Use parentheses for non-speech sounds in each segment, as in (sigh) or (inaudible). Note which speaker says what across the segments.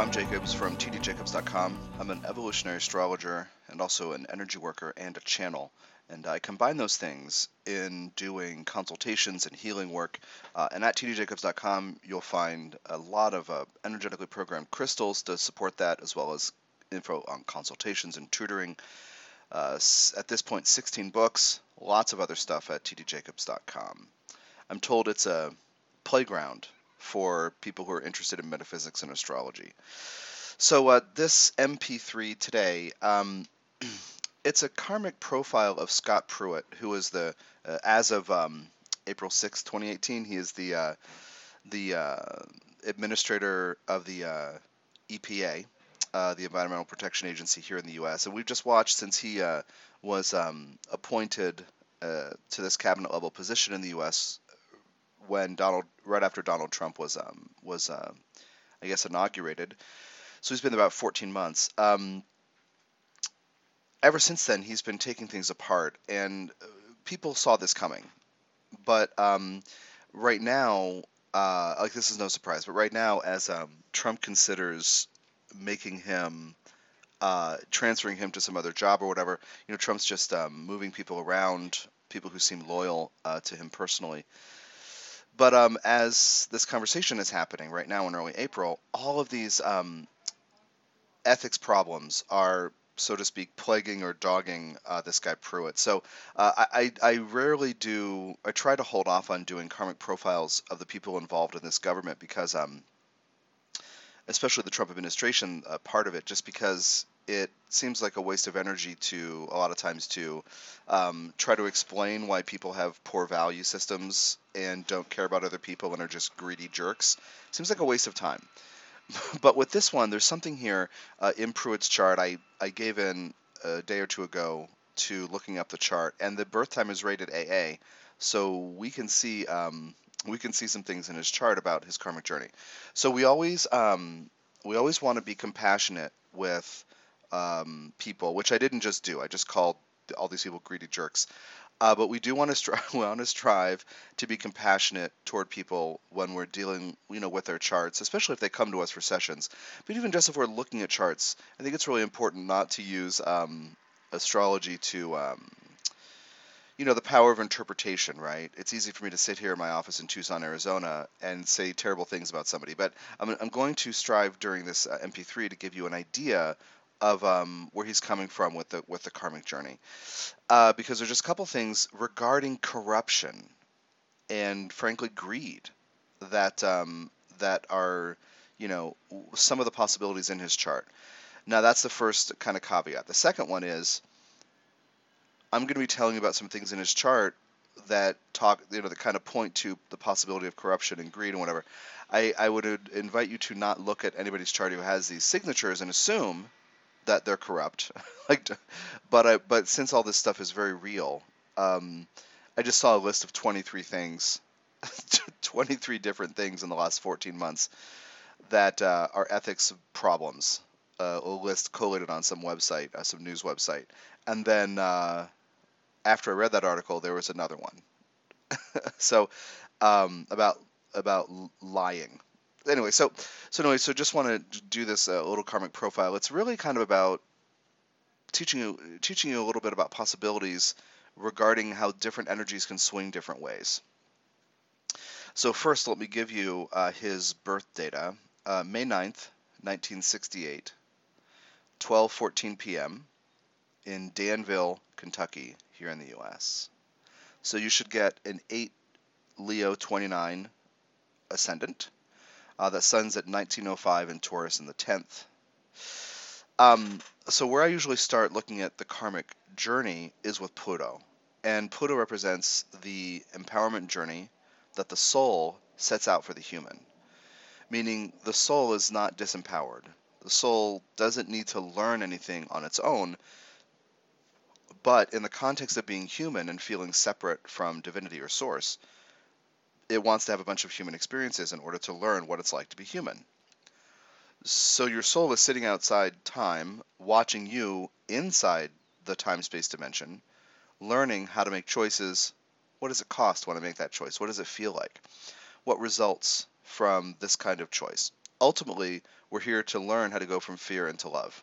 Speaker 1: Tom Jacobs from tdjacobs.com. I'm an evolutionary astrologer and also an energy worker and a channel. And I combine those things in doing consultations and healing work. Uh, and at tdjacobs.com, you'll find a lot of uh, energetically programmed crystals to support that, as well as info on consultations and tutoring. Uh, at this point, 16 books, lots of other stuff at tdjacobs.com. I'm told it's a playground for people who are interested in metaphysics and astrology. So uh, this MP3 today, um, (clears throat) it's a karmic profile of Scott Pruitt, who is the, uh, as of um, April 6, 2018, he is the uh, the uh, administrator of the uh, EPA, uh, the Environmental Protection Agency here in the U.S. And we've just watched since he was um, appointed to this cabinet level position in the U.S when Donald, right after Donald Trump was um, was uh, I guess inaugurated. So he's been about 14 months. Um, ever since then, he's been taking things apart, and uh, people saw this coming. But um, right now, uh, like this is no surprise. But right now, as um, Trump considers making him uh, transferring him to some other job or whatever, you know, Trump's just um, moving people around, people who seem loyal uh, to him personally. But um, as this conversation is happening right now in early April, all of these um, ethics problems are, so to speak, plaguing or dogging uh, this guy Pruitt. So uh, I, I rarely do, I try to hold off on doing karmic profiles of the people involved in this government because, um, especially the Trump administration uh, part of it, just because it seems like a waste of energy to a lot of times to um, try to explain why people have poor value systems and don't care about other people and are just greedy jerks. Seems like a waste of time. (laughs) but with this one, there's something here uh, in Pruitt's chart. I, I gave in a day or two ago to looking up the chart, and the birth time is rated AA, so we can see um, we can see some things in his chart about his karmic journey. So we always um, we always want to be compassionate with um, people, which I didn't just do. I just called all these people greedy jerks. Uh, but we do want to strive, (laughs) want to strive to be compassionate toward people when we're dealing, you know, with their charts, especially if they come to us for sessions. But even just if we're looking at charts, I think it's really important not to use um, astrology to, um, you know, the power of interpretation, right? It's easy for me to sit here in my office in Tucson, Arizona, and say terrible things about somebody. But I'm, I'm going to strive during this uh, MP3 to give you an idea of um, where he's coming from with the with the karmic journey, uh, because there's just a couple things regarding corruption and frankly greed that um, that are you know some of the possibilities in his chart. Now that's the first kind of caveat. The second one is I'm going to be telling you about some things in his chart that talk you know that kind of point to the possibility of corruption and greed and whatever. I, I would invite you to not look at anybody's chart who has these signatures and assume that they're corrupt. (laughs) like, but I, but since all this stuff is very real, um, I just saw a list of 23 things, (laughs) 23 different things in the last 14 months that uh, are ethics problems. Uh, a list collated on some website, uh, some news website, and then uh, after I read that article, there was another one. (laughs) so um, about about lying anyway, so so anyway, so just want to do this uh, little karmic profile. It's really kind of about teaching you teaching you a little bit about possibilities regarding how different energies can swing different ways. So first, let me give you uh, his birth data. Uh, May 9th, 1968, 12:14 p.m. in Danville, Kentucky, here in the U.S. So you should get an 8 Leo 29 ascendant uh, the sun's at 1905 in Taurus in the 10th. Um, so where I usually start looking at the karmic journey is with Pluto. And Pluto represents the empowerment journey that the soul sets out for the human. Meaning the soul is not disempowered. The soul doesn't need to learn anything on its own, but in the context of being human and feeling separate from divinity or source, it wants to have a bunch of human experiences in order to learn what it's like to be human. So your soul is sitting outside time, watching you inside the time space dimension, learning how to make choices. What does it cost when I make that choice? What does it feel like? What results from this kind of choice? ultimately, we're here to learn how to go from fear into love.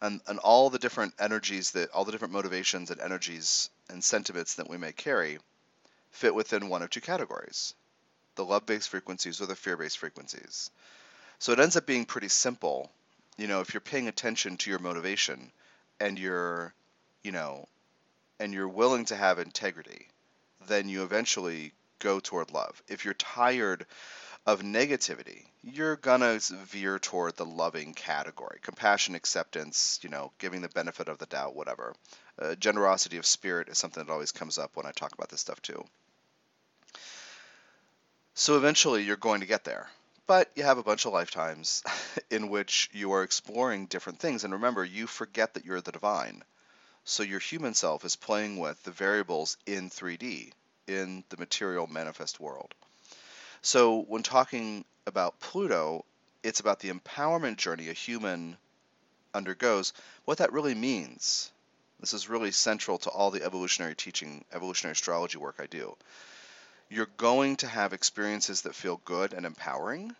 Speaker 1: And, and all the different energies that, all the different motivations and energies and sentiments that we may carry fit within one of two categories the love based frequencies or the fear based frequencies. So it ends up being pretty simple. You know, if you're paying attention to your motivation and you're, you know, and you're willing to have integrity, then you eventually go toward love. If you're tired of negativity, you're gonna veer toward the loving category. Compassion, acceptance, you know, giving the benefit of the doubt, whatever. Uh, generosity of spirit is something that always comes up when I talk about this stuff too. So eventually you're going to get there. But you have a bunch of lifetimes (laughs) in which you are exploring different things. And remember, you forget that you're the divine. So your human self is playing with the variables in 3D, in the material manifest world. So when talking about Pluto, it's about the empowerment journey a human undergoes. What that really means, this is really central to all the evolutionary teaching, evolutionary astrology work I do you're going to have experiences that feel good and empowering,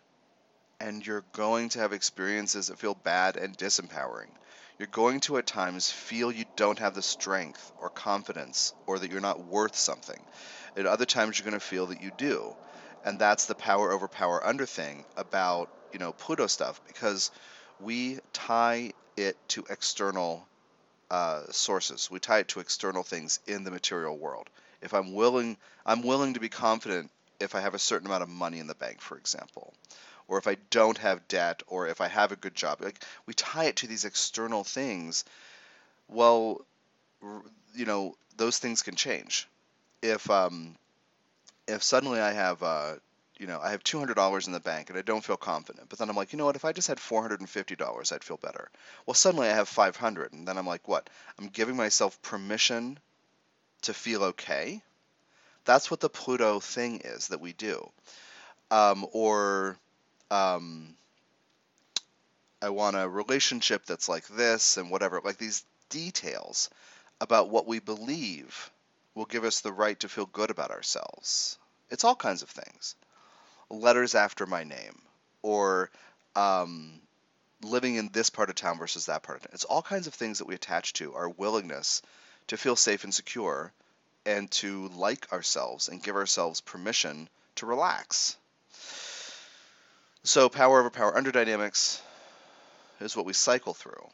Speaker 1: and you're going to have experiences that feel bad and disempowering. You're going to at times feel you don't have the strength or confidence or that you're not worth something. At other times you're going to feel that you do. And that's the power over power under thing about, you know, Pluto stuff because we tie it to external uh, sources. We tie it to external things in the material world if I'm willing, I'm willing to be confident if I have a certain amount of money in the bank, for example, or if I don't have debt, or if I have a good job. Like we tie it to these external things. Well, you know, those things can change. If um, if suddenly I have uh, you know, I have $200 in the bank and I don't feel confident. But then I'm like, you know what? If I just had $450, I'd feel better. Well, suddenly I have 500, and then I'm like, what? I'm giving myself permission to feel okay. That's what the Pluto thing is that we do. Um, or um, I want a relationship that's like this and whatever. Like these details about what we believe will give us the right to feel good about ourselves. It's all kinds of things. Letters after my name, or um, living in this part of town versus that part of town. It's all kinds of things that we attach to our willingness to feel safe and secure and to like ourselves and give ourselves permission to relax. So, power over power under dynamics is what we cycle through.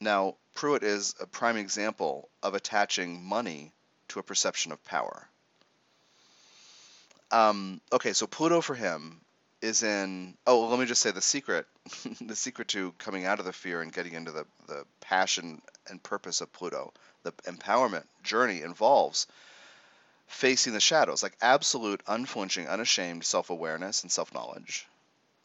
Speaker 1: Now, Pruitt is a prime example of attaching money to a perception of power. Um, okay, so Pluto for him is in. Oh, well, let me just say the secret. (laughs) the secret to coming out of the fear and getting into the, the passion and purpose of Pluto, the empowerment journey involves facing the shadows, like absolute, unflinching, unashamed self awareness and self knowledge,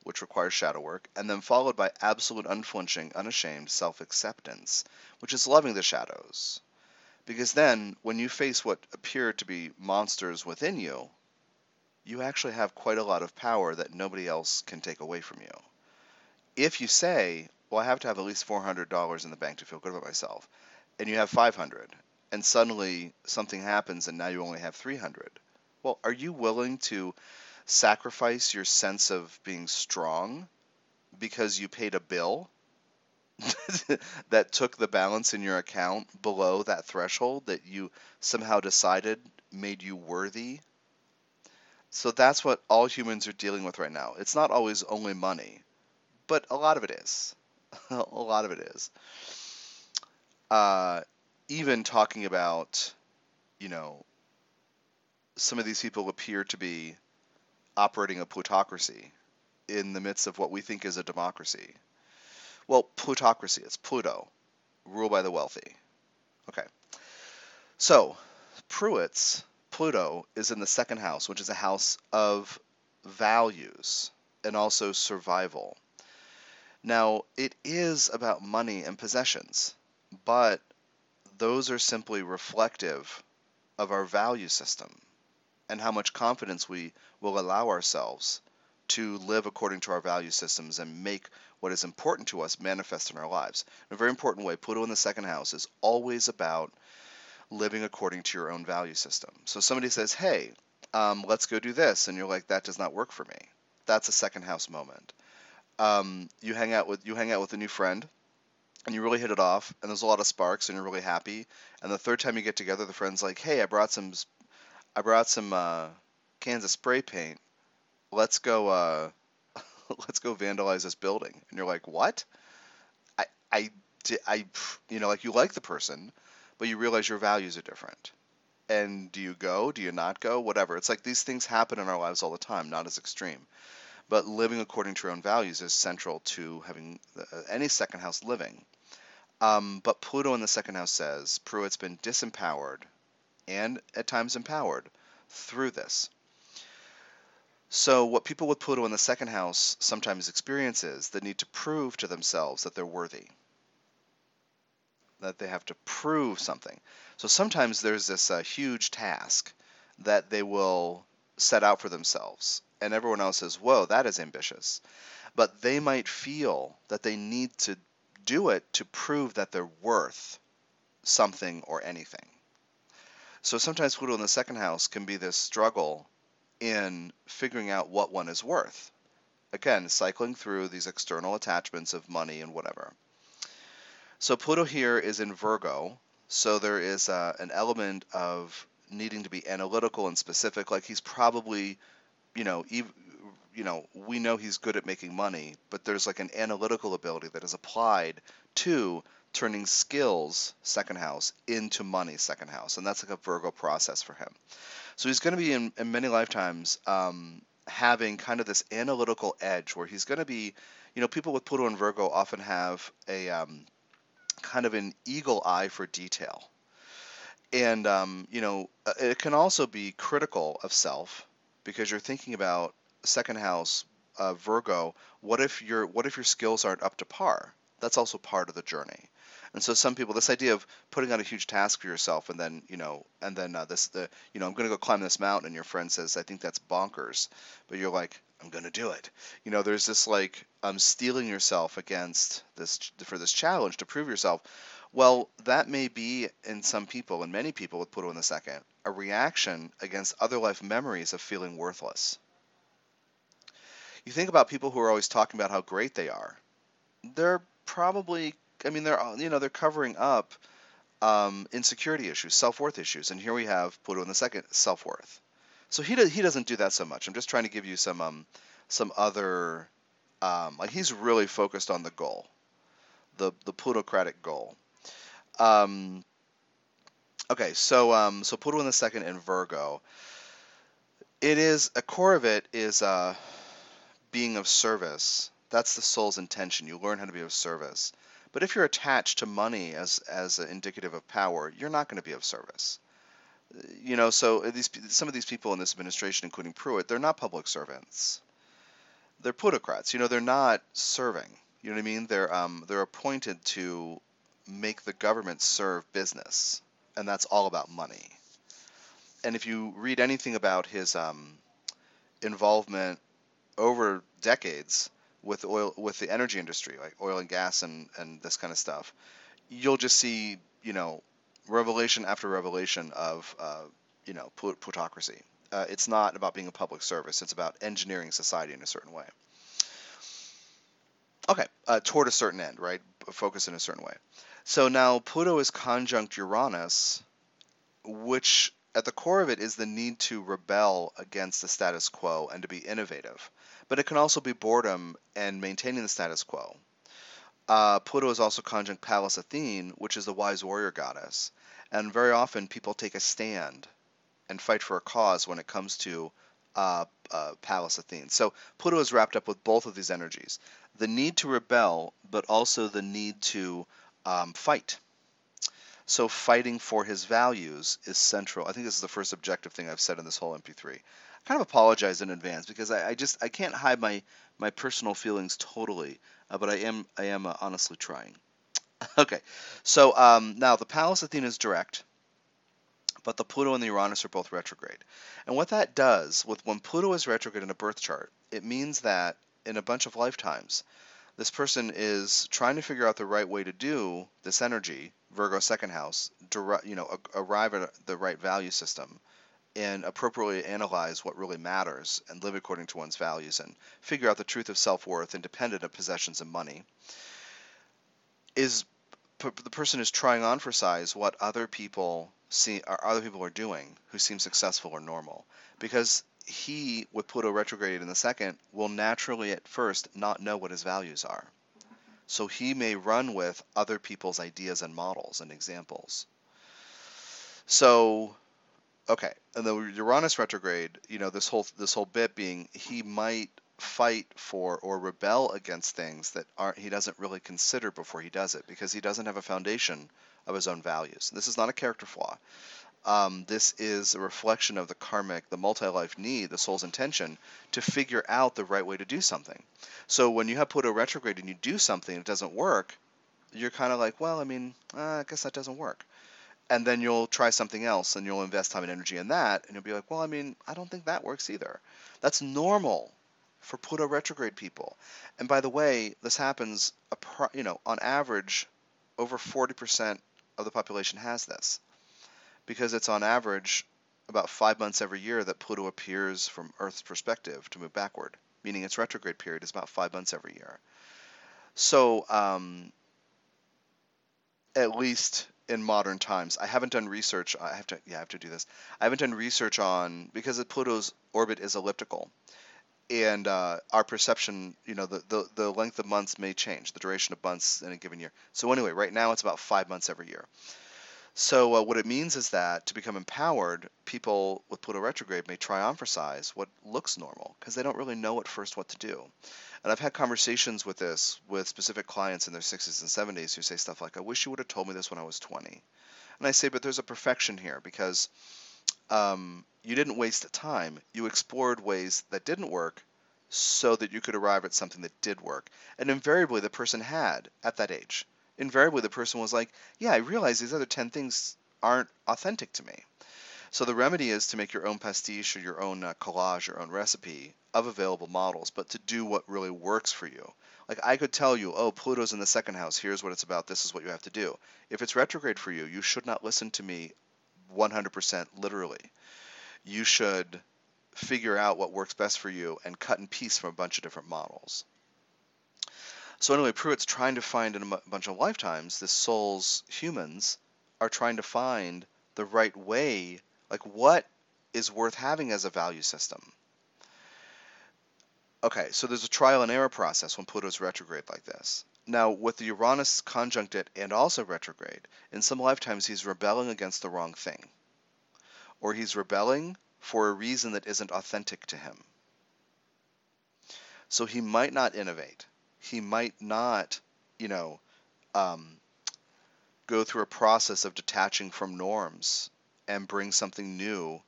Speaker 1: which requires shadow work, and then followed by absolute, unflinching, unashamed self acceptance, which is loving the shadows. Because then, when you face what appear to be monsters within you, you actually have quite a lot of power that nobody else can take away from you. If you say, well, I have to have at least $400 in the bank to feel good about myself, and you have 500, and suddenly something happens and now you only have 300. Well, are you willing to sacrifice your sense of being strong because you paid a bill (laughs) that took the balance in your account below that threshold that you somehow decided made you worthy so that's what all humans are dealing with right now. It's not always only money, but a lot of it is. (laughs) a lot of it is. Uh, even talking about, you know, some of these people appear to be operating a plutocracy in the midst of what we think is a democracy. Well, plutocracy, it's Pluto, rule by the wealthy. Okay. So, Pruitt's Pluto is in the second house, which is a house of values and also survival. Now, it is about money and possessions, but those are simply reflective of our value system and how much confidence we will allow ourselves to live according to our value systems and make what is important to us manifest in our lives. In a very important way, Pluto in the second house is always about living according to your own value system. So somebody says, hey, um, let's go do this. And you're like, that does not work for me. that's a second house moment. Um, you hang out with you hang out with a new friend, and you really hit it off, and there's a lot of sparks, and you're really happy. And the third time you get together, the friend's like, "Hey, I brought some, I brought some uh, cans of spray paint. Let's go, uh, (laughs) let's go vandalize this building." And you're like, "What?" I, I, I, you know, like you like the person, but you realize your values are different. And do you go? Do you not go? Whatever. It's like these things happen in our lives all the time, not as extreme. But living according to your own values is central to having uh, any second house living. Um, but Pluto in the second house says Pruitt's been disempowered and at times empowered through this. So, what people with Pluto in the second house sometimes experience is the need to prove to themselves that they're worthy, that they have to prove something. So, sometimes there's this uh, huge task that they will set out for themselves, and everyone else says, Whoa, that is ambitious. But they might feel that they need to do it to prove that they're worth something or anything. So sometimes Pluto in the second house can be this struggle in figuring out what one is worth. Again, cycling through these external attachments of money and whatever. So Pluto here is in Virgo, so there is uh, an element of needing to be analytical and specific. Like he's probably, you know, even, you know, we know he's good at making money, but there's like an analytical ability that is applied to turning skills, second house, into money, second house. And that's like a Virgo process for him. So he's going to be in, in many lifetimes um, having kind of this analytical edge where he's going to be, you know, people with Pluto and Virgo often have a um, kind of an eagle eye for detail. And, um, you know, uh, it can also be critical of self because you're thinking about second house uh, Virgo. What if your what if your skills aren't up to par? That's also part of the journey. And so some people, this idea of putting out a huge task for yourself, and then you know, and then uh, this the you know, I'm going to go climb this mountain, and your friend says, I think that's bonkers, but you're like, I'm going to do it. You know, there's this like um, steeling yourself against this for this challenge to prove yourself. Well, that may be in some people, and many people with Pluto in the second, a reaction against other life memories of feeling worthless. You think about people who are always talking about how great they are. They're probably I mean, they're you know they're covering up um, insecurity issues, self worth issues, and here we have Pluto in the second self worth. So he does, he doesn't do that so much. I'm just trying to give you some um, some other um, like he's really focused on the goal, the the plutocratic goal. Um, okay, so um, so Pluto in the second in Virgo. It is a core of it is uh, being of service. That's the soul's intention. You learn how to be of service. But if you're attached to money as as indicative of power, you're not going to be of service. You know, so these some of these people in this administration, including Pruitt, they're not public servants. They're plutocrats. You know, they're not serving. You know what I mean? They're um, they're appointed to make the government serve business, and that's all about money. And if you read anything about his um, involvement over decades with oil with the energy industry, like oil and gas and and this kind of stuff, you'll just see you know revelation after revelation of uh, you know plutocracy. Uh, it's not about being a public service; it's about engineering society in a certain way. Okay, uh, toward a certain end, right? Focus in a certain way. So now Pluto is conjunct Uranus, which at the core of it is the need to rebel against the status quo and to be innovative but it can also be boredom and maintaining the status quo. Uh, Pluto is also conjunct Pallas Athene, which is the wise warrior goddess. And very often people take a stand and fight for a cause when it comes to uh, uh, Pallas Athene. So Pluto is wrapped up with both of these energies the need to rebel, but also the need to um, fight. So fighting for his values is central. I think this is the first objective thing I've said in this whole MP3 I kind of apologize in advance because I, I just I can't hide my my personal feelings totally, uh, but I am I am uh, honestly trying. (laughs) okay, so um, now the Pallas Athena is direct, but the Pluto and the Uranus are both retrograde. And what that does with when Pluto is retrograde in a birth chart, it means that in a bunch of lifetimes, this person is trying to figure out the right way to do this energy, Virgo second house, you know, arrive at the right value system and appropriately analyze what really matters and live according to one's values and figure out the truth of self-worth independent of possessions and money. Is the person is trying on for size what other people see or other people are doing who seem successful or normal. Because he with Pluto retrograde in the second will naturally at first not know what his values are so he may run with other people's ideas and models and examples so okay and the Uranus retrograde you know this whole this whole bit being he might fight for or rebel against things that aren't he doesn't really consider before he does it because he doesn't have a foundation of his own values. This is not a character flaw. Um, this is a reflection of the karmic, the multi-life need, the soul's intention to figure out the right way to do something. So when you have Pluto retrograde and you do something and it doesn't work, you're kind of like, well, I mean, uh, I guess that doesn't work. And then you'll try something else and you'll invest time and energy in that, and you'll be like, well, I mean, I don't think that works either. That's normal for Pluto retrograde people. And by the way, this happens, you know, on average, over 40% of the population has this, because it's on average about five months every year that Pluto appears from Earth's perspective to move backward, meaning its retrograde period is about five months every year. So, um, at least in modern times, I haven't done research. I have to, yeah, I have to do this. I haven't done research on because Pluto's orbit is elliptical and uh, our perception, you know, the, the, the length of months may change, the duration of months in a given year. So anyway, right now it's about five months every year. So uh, what it means is that to become empowered, people with Pluto retrograde may for what looks normal because they don't really know at first what to do. And I've had conversations with this with specific clients in their 60s and 70s who say stuff like, "I wish you would have told me this when I was 20." And I say, but there's a perfection here because um, you didn't waste time. You explored ways that didn't work so that you could arrive at something that did work. And invariably, the person had at that age. Invariably, the person was like, Yeah, I realize these other 10 things aren't authentic to me. So the remedy is to make your own pastiche or your own uh, collage, your own recipe of available models, but to do what really works for you. Like I could tell you, oh, Pluto's in the second house. Here's what it's about. This is what you have to do. If it's retrograde for you, you should not listen to me 100% literally you should figure out what works best for you and cut and piece from a bunch of different models. So anyway, Pruitt's trying to find in a bunch of lifetimes, this soul's humans are trying to find the right way, like what is worth having as a value system. Okay, so there's a trial and error process when Pluto's retrograde like this. Now, with the Uranus conjunct it and also retrograde, in some lifetimes he's rebelling against the wrong thing or he's rebelling for a reason that isn't authentic to him. So he might not innovate. He might not, you know, um, go through a process of detaching from norms and bring something new.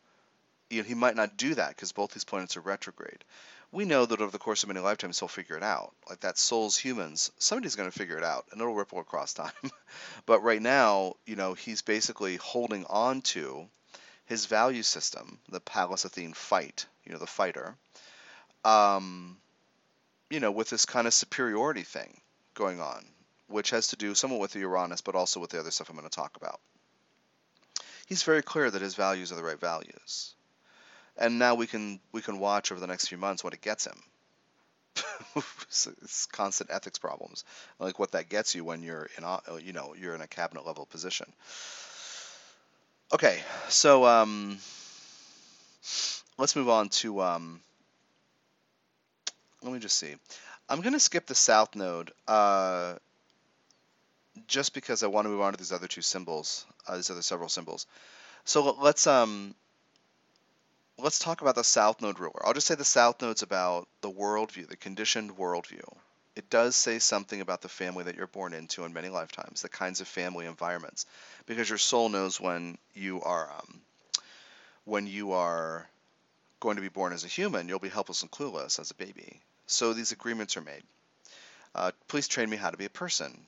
Speaker 1: You know, he might not do that because both these planets are retrograde. We know that over the course of many lifetimes he'll figure it out. Like that soul's humans, somebody's going to figure it out and it'll ripple across (laughs) time. but right now, you know, he's basically holding on to his value system, the Pallas Athene fight, you know, the fighter, um, you know, with this kind of superiority thing going on, which has to do somewhat with the Uranus, but also with the other stuff I'm going to talk about. He's very clear that his values are the right values, and now we can we can watch over the next few months what it gets him. (laughs) it's constant ethics problems, like what that gets you when you're in, you know, you're in a cabinet level position. Okay, so um, let's move on to, um, let me just see. I'm going to skip the south node uh, just because I want to move on to these other two symbols, uh, these other several symbols. So let's um, let's talk about the south node ruler. I'll just say the south node's about the worldview, the conditioned worldview it does say something about the family that you're born into in many lifetimes, the kinds of family environments, because your soul knows when you are um, when you are going to be born as a human, you'll be helpless and clueless as a baby. So these agreements are made. Uh, please train me how to be a person.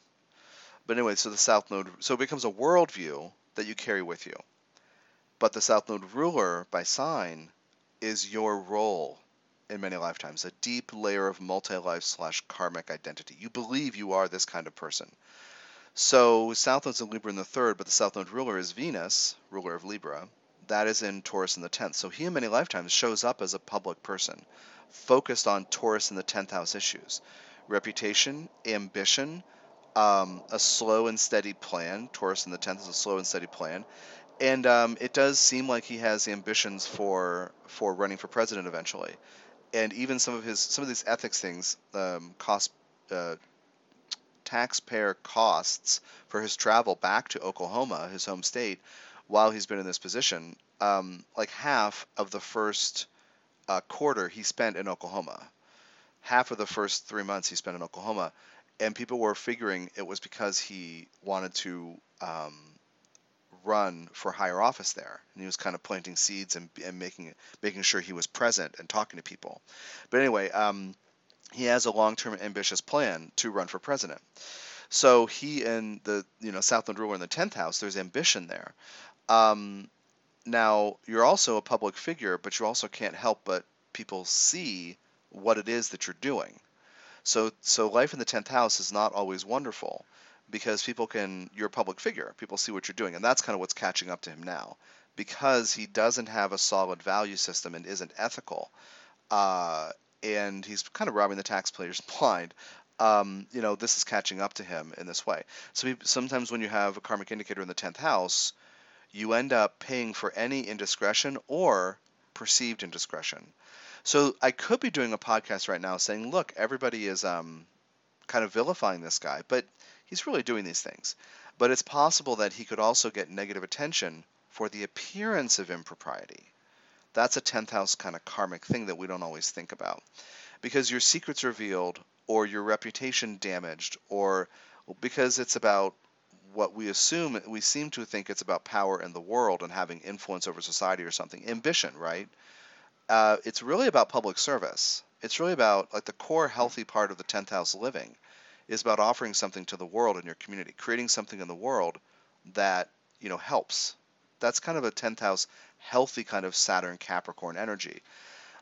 Speaker 1: But anyway, so the South Node, so it becomes a worldview that you carry with you. But the South Node ruler by sign is your role in many lifetimes, a deep layer of multi-life slash karmic identity. You believe you are this kind of person. So South Node's in Libra in the third, but the South Node ruler is Venus, ruler of Libra, that is in Taurus in the 10th. So he in many lifetimes shows up as a public person, focused on Taurus in the 10th house issues. Reputation, ambition, um, a slow and steady plan. Taurus in the 10th is a slow and steady plan. And um, it does seem like he has ambitions for for running for president eventually. And even some of his some of these ethics things um, cost uh, taxpayer costs for his travel back to Oklahoma, his home state, while he's been in this position. Um, like half of the first uh, quarter he spent in Oklahoma. Half of the first three months he spent in Oklahoma, and people were figuring it was because he wanted to um, run for higher office there, and he was kind of planting seeds and, and making making sure he was present and talking to people. But anyway, um, he has a long-term ambitious plan to run for president. So he and the you know South Node ruler in the tenth house, there's ambition there. Um, now you're also a public figure, but you also can't help but people see what it is that you're doing. So so life in the tenth house is not always wonderful because people can you're a public figure. People see what you're doing, and that's kind of what's catching up to him now because he doesn't have a solid value system and isn't ethical. Uh, and he's kind of robbing the taxpayers (laughs) blind. Um, you know, this is catching up to him in this way. So he, sometimes when you have a karmic indicator in the 10th house, you end up paying for any indiscretion or perceived indiscretion. So I could be doing a podcast right now saying, look, everybody is um, kind of vilifying this guy, but he's really doing these things. But it's possible that he could also get negative attention for the appearance of impropriety. That's a 10th house kind of karmic thing that we don't always think about. Because your secret's revealed, or your reputation damaged, or because it's about what we assume, we seem to think it's about power in the world and having influence over society or something. Ambition, right? Uh, it's really about public service. It's really about, like, the core healthy part of the 10th house living is about offering something to the world in your community, creating something in the world that, you know, helps. That's kind of a 10th house healthy kind of Saturn Capricorn energy.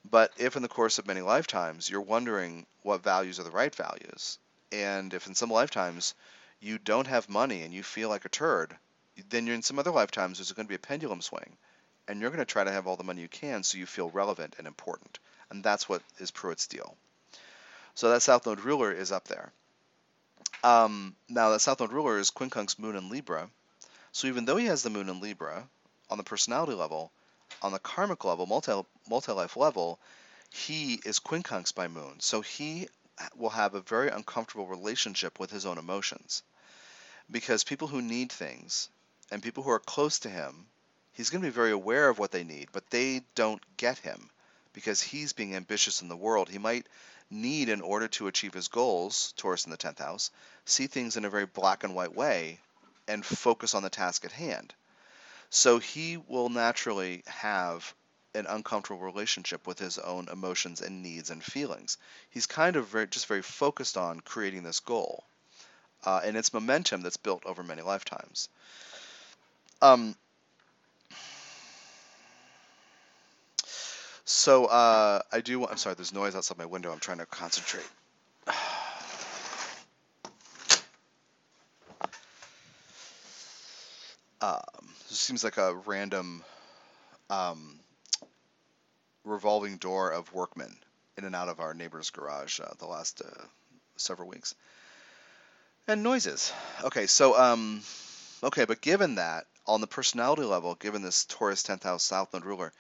Speaker 1: But if in the course of many lifetimes you're wondering what values are the right values, and if in some lifetimes you don't have money and you feel like a turd, then you're in some other lifetimes there's going to be a pendulum swing, and you're going to try to have all the money you can so you feel relevant and important. And that's what is Pruitt's deal. So that South Node ruler is up there. Um, now that South Node ruler is Quincunx Moon in Libra. So even though he has the Moon in Libra, on the personality level, on the karmic level, multi multi life level, he is quincunx by moon. So he will have a very uncomfortable relationship with his own emotions. Because people who need things and people who are close to him, he's going to be very aware of what they need, but they don't get him because he's being ambitious in the world. He might need, in order to achieve his goals, Taurus in the 10th house, see things in a very black and white way and focus on the task at hand. So he will naturally have an uncomfortable relationship with his own emotions and needs and feelings. He's kind of very, just very focused on creating this goal, uh, and it's momentum that's built over many lifetimes. Um, so uh, I do. I'm sorry. There's noise outside my window. I'm trying to concentrate. (sighs) Um, it seems like a random um, revolving door of workmen in and out of our neighbor's garage uh, the last uh, several weeks. And noises. Okay, so um, okay, but given that on the personality level, given this Taurus 10th house South Node ruler,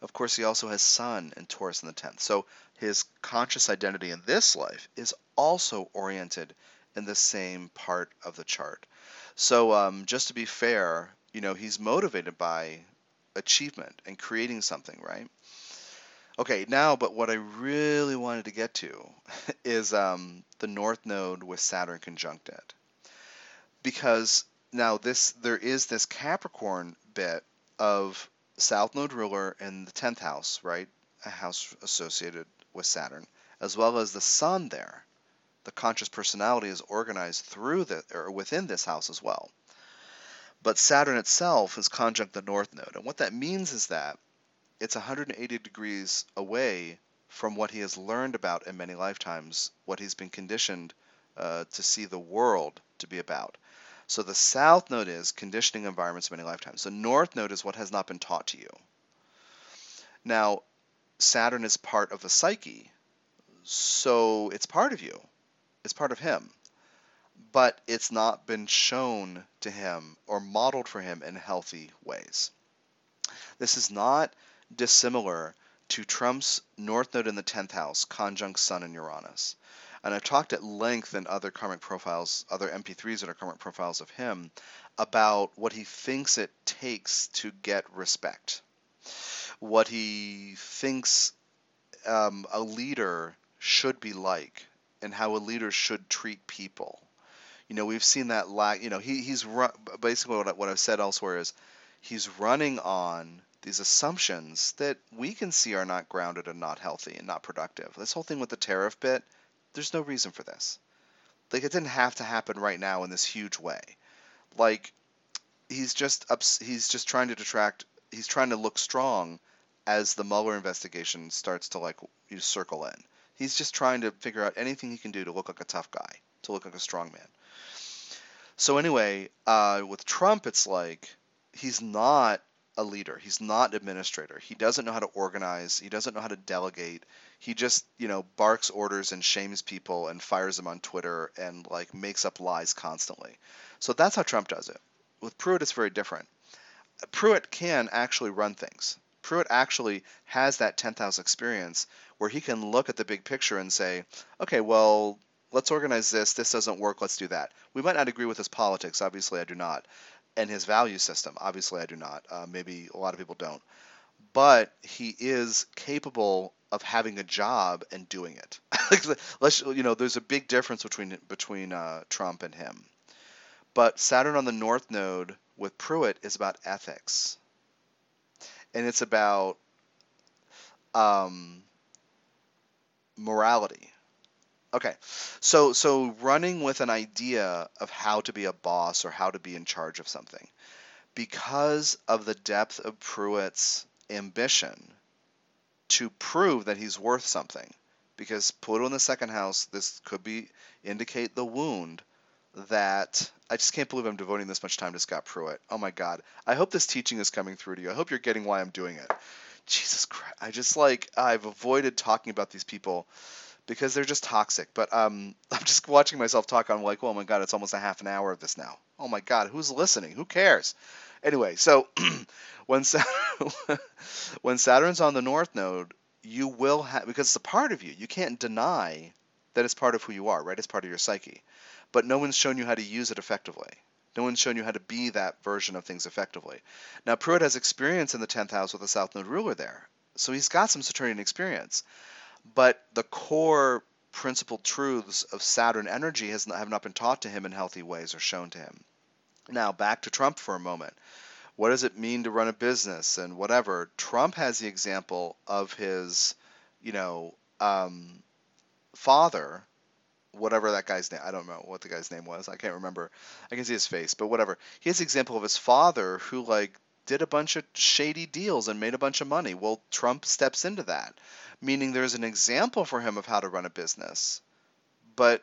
Speaker 1: of course he also has Sun and Taurus in the 10th. So his conscious identity in this life is also oriented in the same part of the chart. So um, just to be fair, you know, he's motivated by achievement and creating something, right? Okay, now, but what I really wanted to get to (laughs) is um, the North Node with Saturn conjunct it, because now this there is this Capricorn bit of South Node ruler in the tenth house, right? A house associated with Saturn, as well as the Sun there the conscious personality is organized through the or within this house as well. But Saturn itself is conjunct the north node, and what that means is that it's 180 degrees away from what he has learned about in many lifetimes, what he's been conditioned uh, to see the world to be about. So the south node is conditioning environments of many lifetimes. The north node is what has not been taught to you. Now, Saturn is part of the psyche, so it's part of you. It's part of him. But it's not been shown to him or modeled for him in healthy ways. This is not dissimilar to Trump's North Node in the 10th house, conjunct Sun and Uranus. And I've talked at length in other karmic profiles, other MP3s that are karmic profiles of him, about what he thinks it takes to get respect, what he thinks um, a leader should be like, and how a leader should treat people. You know, we've seen that lack. You know, he, he's run, basically what, I, what I've said elsewhere is he's running on these assumptions that we can see are not grounded and not healthy and not productive. This whole thing with the tariff bit, there's no reason for this. Like it didn't have to happen right now in this huge way. Like he's just ups, he's just trying to detract. He's trying to look strong as the Mueller investigation starts to like you circle in. He's just trying to figure out anything he can do to look like a tough guy, to look like a strong man. So anyway, uh, with Trump, it's like he's not a leader. He's not administrator. He doesn't know how to organize. He doesn't know how to delegate. He just, you know, barks orders and shames people and fires them on Twitter and like makes up lies constantly. So that's how Trump does it. With Pruitt, it's very different. Pruitt can actually run things. Pruitt actually has that 10th house experience where he can look at the big picture and say, okay, well, let's organize this. This doesn't work. Let's do that. We might not agree with his politics. Obviously, I do not and his value system. Obviously, I do not. Uh, maybe a lot of people don't. But he is capable of having a job and doing it. (laughs) Let's, you know, there's a big difference between between uh, Trump and him. But Saturn on the North Node with Pruitt is about ethics, and it's about um, morality Okay, so so running with an idea of how to be a boss or how to be in charge of something, because of the depth of Pruitt's ambition to prove that he's worth something, because Pluto in the second house, this could be indicate the wound that I just can't believe I'm devoting this much time to Scott Pruitt. Oh my God, I hope this teaching is coming through to you. I hope you're getting why I'm doing it. Jesus Christ, I just like I've avoided talking about these people because they're just toxic. But um, (laughs) I'm just watching myself talk. I'm like, oh my god, it's almost a half an hour of this now. Oh my god, who's listening? Who cares? Anyway, so (clears throat) when Saturn, (laughs) when Saturn's on the North Node, you will have because it's a part of you. You can't deny that it's part of who you are, right? It's part of your psyche. But no one's shown you how to use it effectively. No one's shown you how to be that version of things effectively. Now, Pruitt has experience in the 10th house with the South Node ruler there. So he's got some Saturnian experience but the core principal truths of Saturn energy has not, have not been taught to him in healthy ways or shown to him. Now, back to Trump for a moment. What does it mean to run a business and whatever? Trump has the example of his, you know, um, father, whatever that guy's name. I don't know what the guy's name was. I can't remember. I can see his face, but whatever. He has the example of his father who like did a bunch of shady deals and made a bunch of money. Well, Trump steps into that meaning there's an example for him of how to run a business, but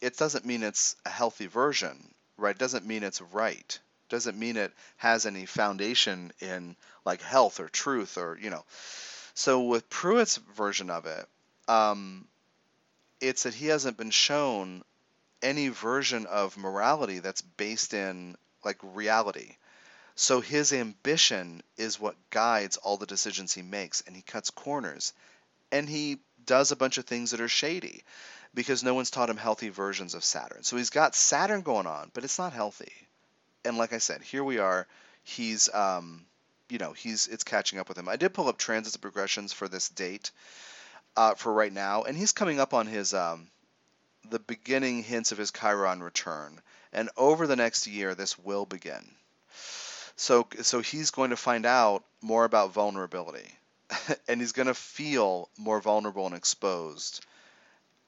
Speaker 1: it doesn't mean it's a healthy version, right? It doesn't mean it's right. It doesn't mean it has any foundation in like health or truth or you know. So with Pruitt's version of it, um, it's that he hasn't been shown any version of morality that's based in like reality. So his ambition is what guides all the decisions he makes, and he cuts corners and he does a bunch of things that are shady because no one's taught him healthy versions of Saturn. So he's got Saturn going on, but it's not healthy. And like I said, here we are. He's, um, you know, he's it's catching up with him. I did pull up transits and progressions for this date, uh, for right now, and he's coming up on his um, the beginning hints of his Chiron return. And over the next year, this will begin. So, so he's going to find out more about vulnerability (laughs) and he's going to feel more vulnerable and exposed.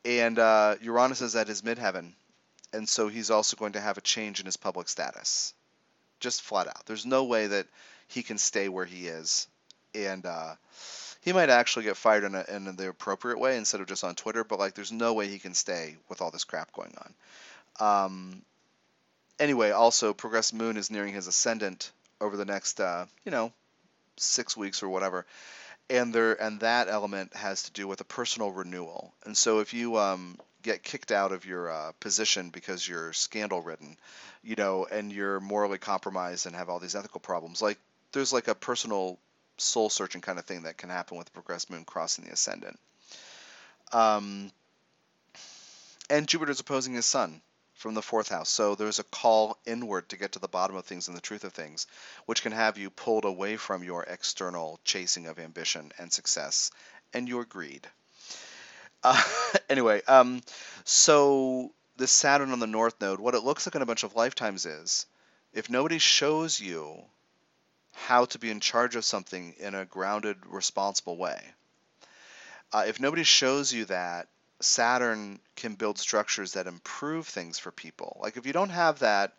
Speaker 1: And uh, Uranus is at his midheaven, and so he's also going to have a change in his public status, just flat out. There's no way that he can stay where he is, and uh, he might actually get fired in, a, in the appropriate way instead of just on Twitter. But like, there's no way he can stay with all this crap going on. Um, anyway, also, Progress Moon is nearing his ascendant over the next, uh, you know, six weeks or whatever. And there, and that element has to do with a personal renewal. And so, if you um, get kicked out of your uh, position because you're scandal ridden, you know, and you're morally compromised and have all these ethical problems, like there's like a personal soul searching kind of thing that can happen with the progressed moon crossing the ascendant. Um, and Jupiter's opposing his sun from the fourth house. So there's a call inward to get to the bottom of things and the truth of things, which can have you pulled away from your external chasing of ambition and success and your greed. Uh, (laughs) anyway, um, so the Saturn on the North Node, what it looks like in a bunch of lifetimes is if nobody shows you how to be in charge of something in a grounded, responsible way, uh, if nobody shows you that Saturn can build structures that improve things for people, like if you don't have that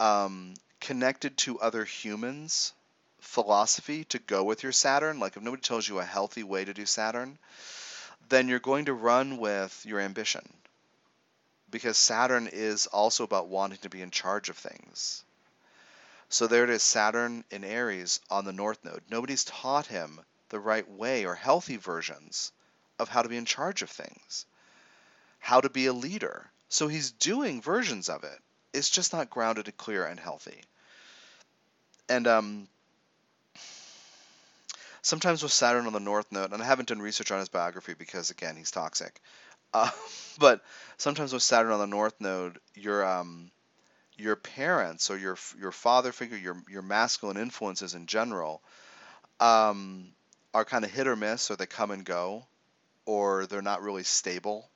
Speaker 1: um, connected to other humans philosophy to go with your Saturn, like if nobody tells you a healthy way to do Saturn, then you're going to run with your ambition. Because Saturn is also about wanting to be in charge of things. So there it is, Saturn in Aries on the North Node. Nobody's taught him the right way or healthy versions of how to be in charge of things, how to be a leader. So he's doing versions of it. It's just not grounded and clear and healthy. And um, sometimes with Saturn on the North Node, and I haven't done research on his biography because again he's toxic. (laughs) Uh, but sometimes with Saturn on the North Node, your um, your parents or your your father figure, your your masculine influences in general, um, are kind of hit or miss, or they come and go, or they're not really stable.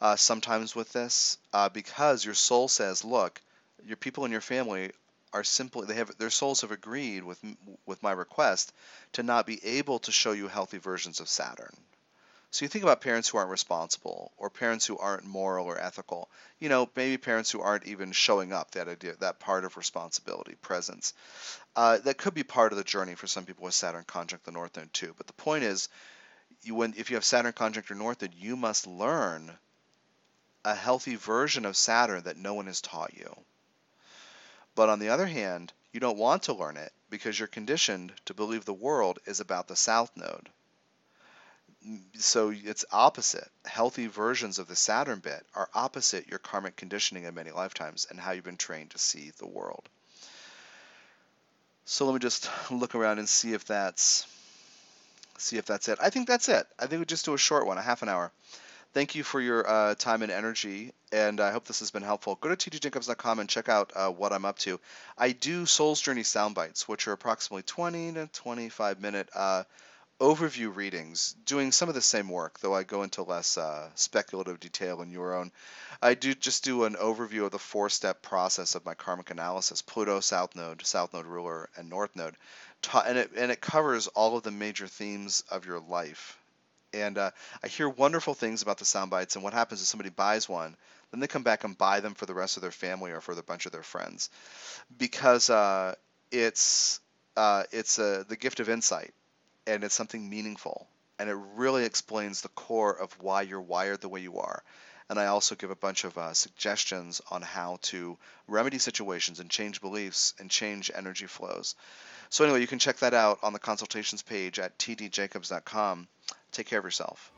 Speaker 1: Uh, sometimes with this, uh, because your soul says, look, your people in your family are simply they have their souls have agreed with with my request to not be able to show you healthy versions of Saturn. So you think about parents who aren't responsible, or parents who aren't moral or ethical. You know, maybe parents who aren't even showing up. That idea, that part of responsibility, presence, uh, that could be part of the journey for some people with Saturn conjunct the North Node too. But the point is, you when if you have Saturn conjunct your North Node, you must learn a healthy version of Saturn that no one has taught you. But on the other hand, you don't want to learn it because you're conditioned to believe the world is about the south node. So it's opposite. Healthy versions of the Saturn bit are opposite your karmic conditioning in many lifetimes and how you've been trained to see the world. So let me just look around and see if that's see if that's it. I think that's it. I think we just do a short one, a half an hour. Thank you for your uh, time and energy, and I hope this has been helpful. Go to tdjacobs.com and check out uh, what I'm up to. I do Soul's Journey sound bites, which are approximately 20 to 25 minute uh, overview readings, doing some of the same work, though I go into less uh, speculative detail in your own. I do just do an overview of the four step process of my karmic analysis Pluto, South Node, South Node Ruler, and North Node. And it, and it covers all of the major themes of your life and uh, I hear wonderful things about the sound bites. And what happens is somebody buys one, then they come back and buy them for the rest of their family or for the bunch of their friends, because uh, it's uh, it's uh, the gift of insight, and it's something meaningful, and it really explains the core of why you're wired the way you are. And I also give a bunch of uh, suggestions on how to remedy situations and change beliefs and change energy flows. So anyway, you can check that out on the consultations page at tdjacobs.com. Take care of yourself.